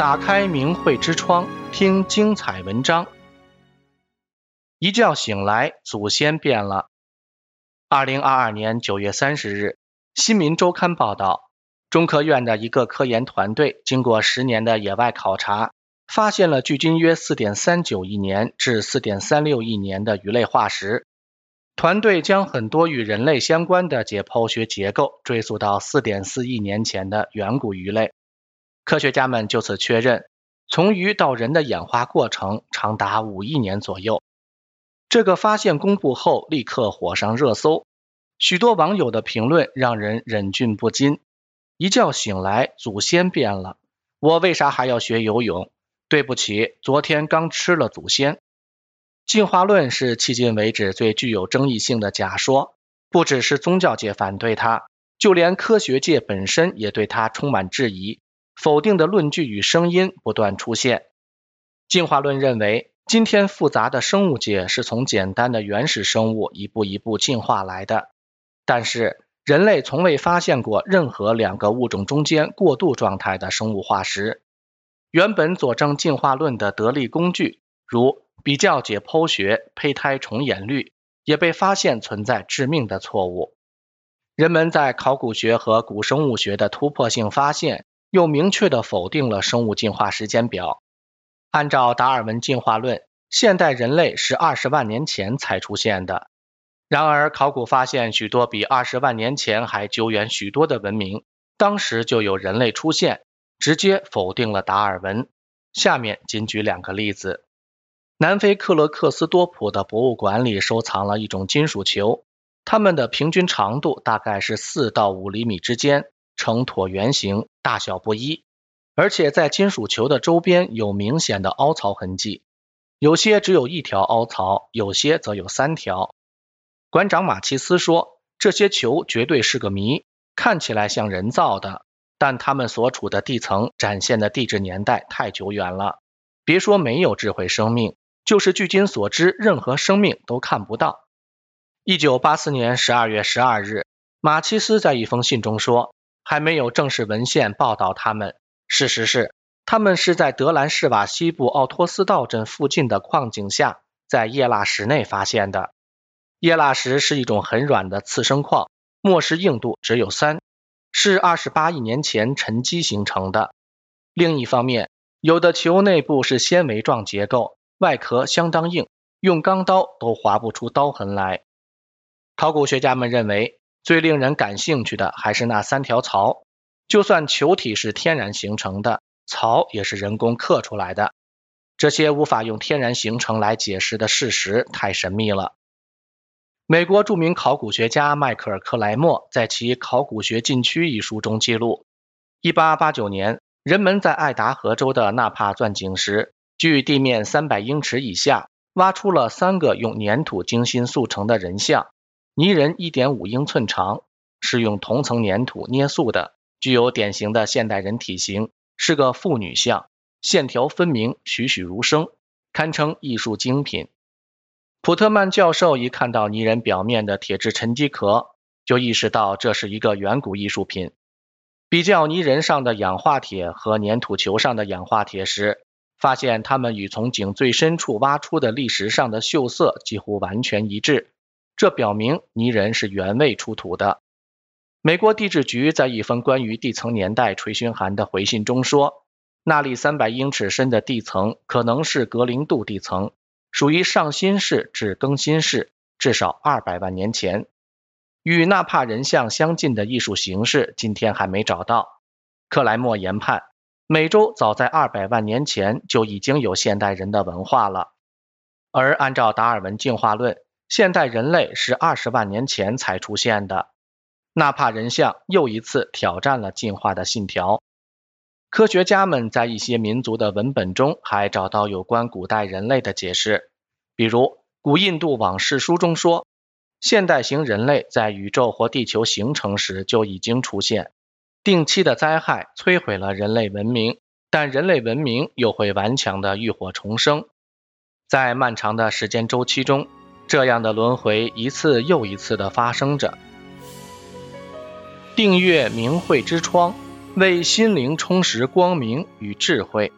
打开明慧之窗，听精彩文章。一觉醒来，祖先变了。二零二二年九月三十日，《新民周刊》报道，中科院的一个科研团队经过十年的野外考察，发现了距今约四点三九亿年至四点三六亿年的鱼类化石。团队将很多与人类相关的解剖学结构追溯到四点四亿年前的远古鱼类。科学家们就此确认，从鱼到人的演化过程长达五亿年左右。这个发现公布后，立刻火上热搜，许多网友的评论让人忍俊不禁。一觉醒来，祖先变了，我为啥还要学游泳？对不起，昨天刚吃了祖先。进化论是迄今为止最具有争议性的假说，不只是宗教界反对它，就连科学界本身也对它充满质疑。否定的论据与声音不断出现。进化论认为，今天复杂的生物界是从简单的原始生物一步一步进化来的。但是，人类从未发现过任何两个物种中间过渡状态的生物化石。原本佐证进化论的得力工具，如比较解剖学、胚胎重演率，也被发现存在致命的错误。人们在考古学和古生物学的突破性发现。又明确地否定了生物进化时间表。按照达尔文进化论，现代人类是二十万年前才出现的。然而，考古发现许多比二十万年前还久远许多的文明，当时就有人类出现，直接否定了达尔文。下面仅举两个例子：南非克罗克斯多普的博物馆里收藏了一种金属球，它们的平均长度大概是四到五厘米之间。呈椭圆形，大小不一，而且在金属球的周边有明显的凹槽痕迹，有些只有一条凹槽，有些则有三条。馆长马奇斯说：“这些球绝对是个谜，看起来像人造的，但它们所处的地层展现的地质年代太久远了，别说没有智慧生命，就是距今所知，任何生命都看不到。”一九八四年十二月十二日，马奇斯在一封信中说。还没有正式文献报道他们。事实是，他们是在德兰士瓦西部奥托斯道镇附近的矿井下，在叶蜡石内发现的。叶蜡石是一种很软的次生矿，末时硬度只有三，是二十八亿年前沉积形成的。另一方面，有的球内部是纤维状结构，外壳相当硬，用钢刀都划不出刀痕来。考古学家们认为。最令人感兴趣的还是那三条槽，就算球体是天然形成的，槽也是人工刻出来的。这些无法用天然形成来解释的事实太神秘了。美国著名考古学家迈克尔·克莱默在其《考古学禁区》一书中记录：1889年，人们在爱达荷州的纳帕钻井时，距地面300英尺以下挖出了三个用粘土精心塑成的人像。泥人一点五英寸长，是用同层粘土捏塑的，具有典型的现代人体型，是个妇女像，线条分明，栩栩如生，堪称艺术精品。普特曼教授一看到泥人表面的铁质沉积壳，就意识到这是一个远古艺术品。比较泥人上的氧化铁和粘土球上的氧化铁时，发现它们与从井最深处挖出的砾石上的锈色几乎完全一致。这表明泥人是原位出土的。美国地质局在一封关于地层年代垂询函的回信中说，那里三百英尺深的地层可能是格林度地层，属于上新世至更新世，至少二百万年前。与纳帕人像相近的艺术形式，今天还没找到。克莱默研判，美洲早在二百万年前就已经有现代人的文化了，而按照达尔文进化论。现代人类是二十万年前才出现的，纳帕人像又一次挑战了进化的信条。科学家们在一些民族的文本中还找到有关古代人类的解释，比如《古印度往事书》中说，现代型人类在宇宙或地球形成时就已经出现。定期的灾害摧毁了人类文明，但人类文明又会顽强的浴火重生。在漫长的时间周期中。这样的轮回一次又一次地发生着。订阅明慧之窗，为心灵充实光明与智慧。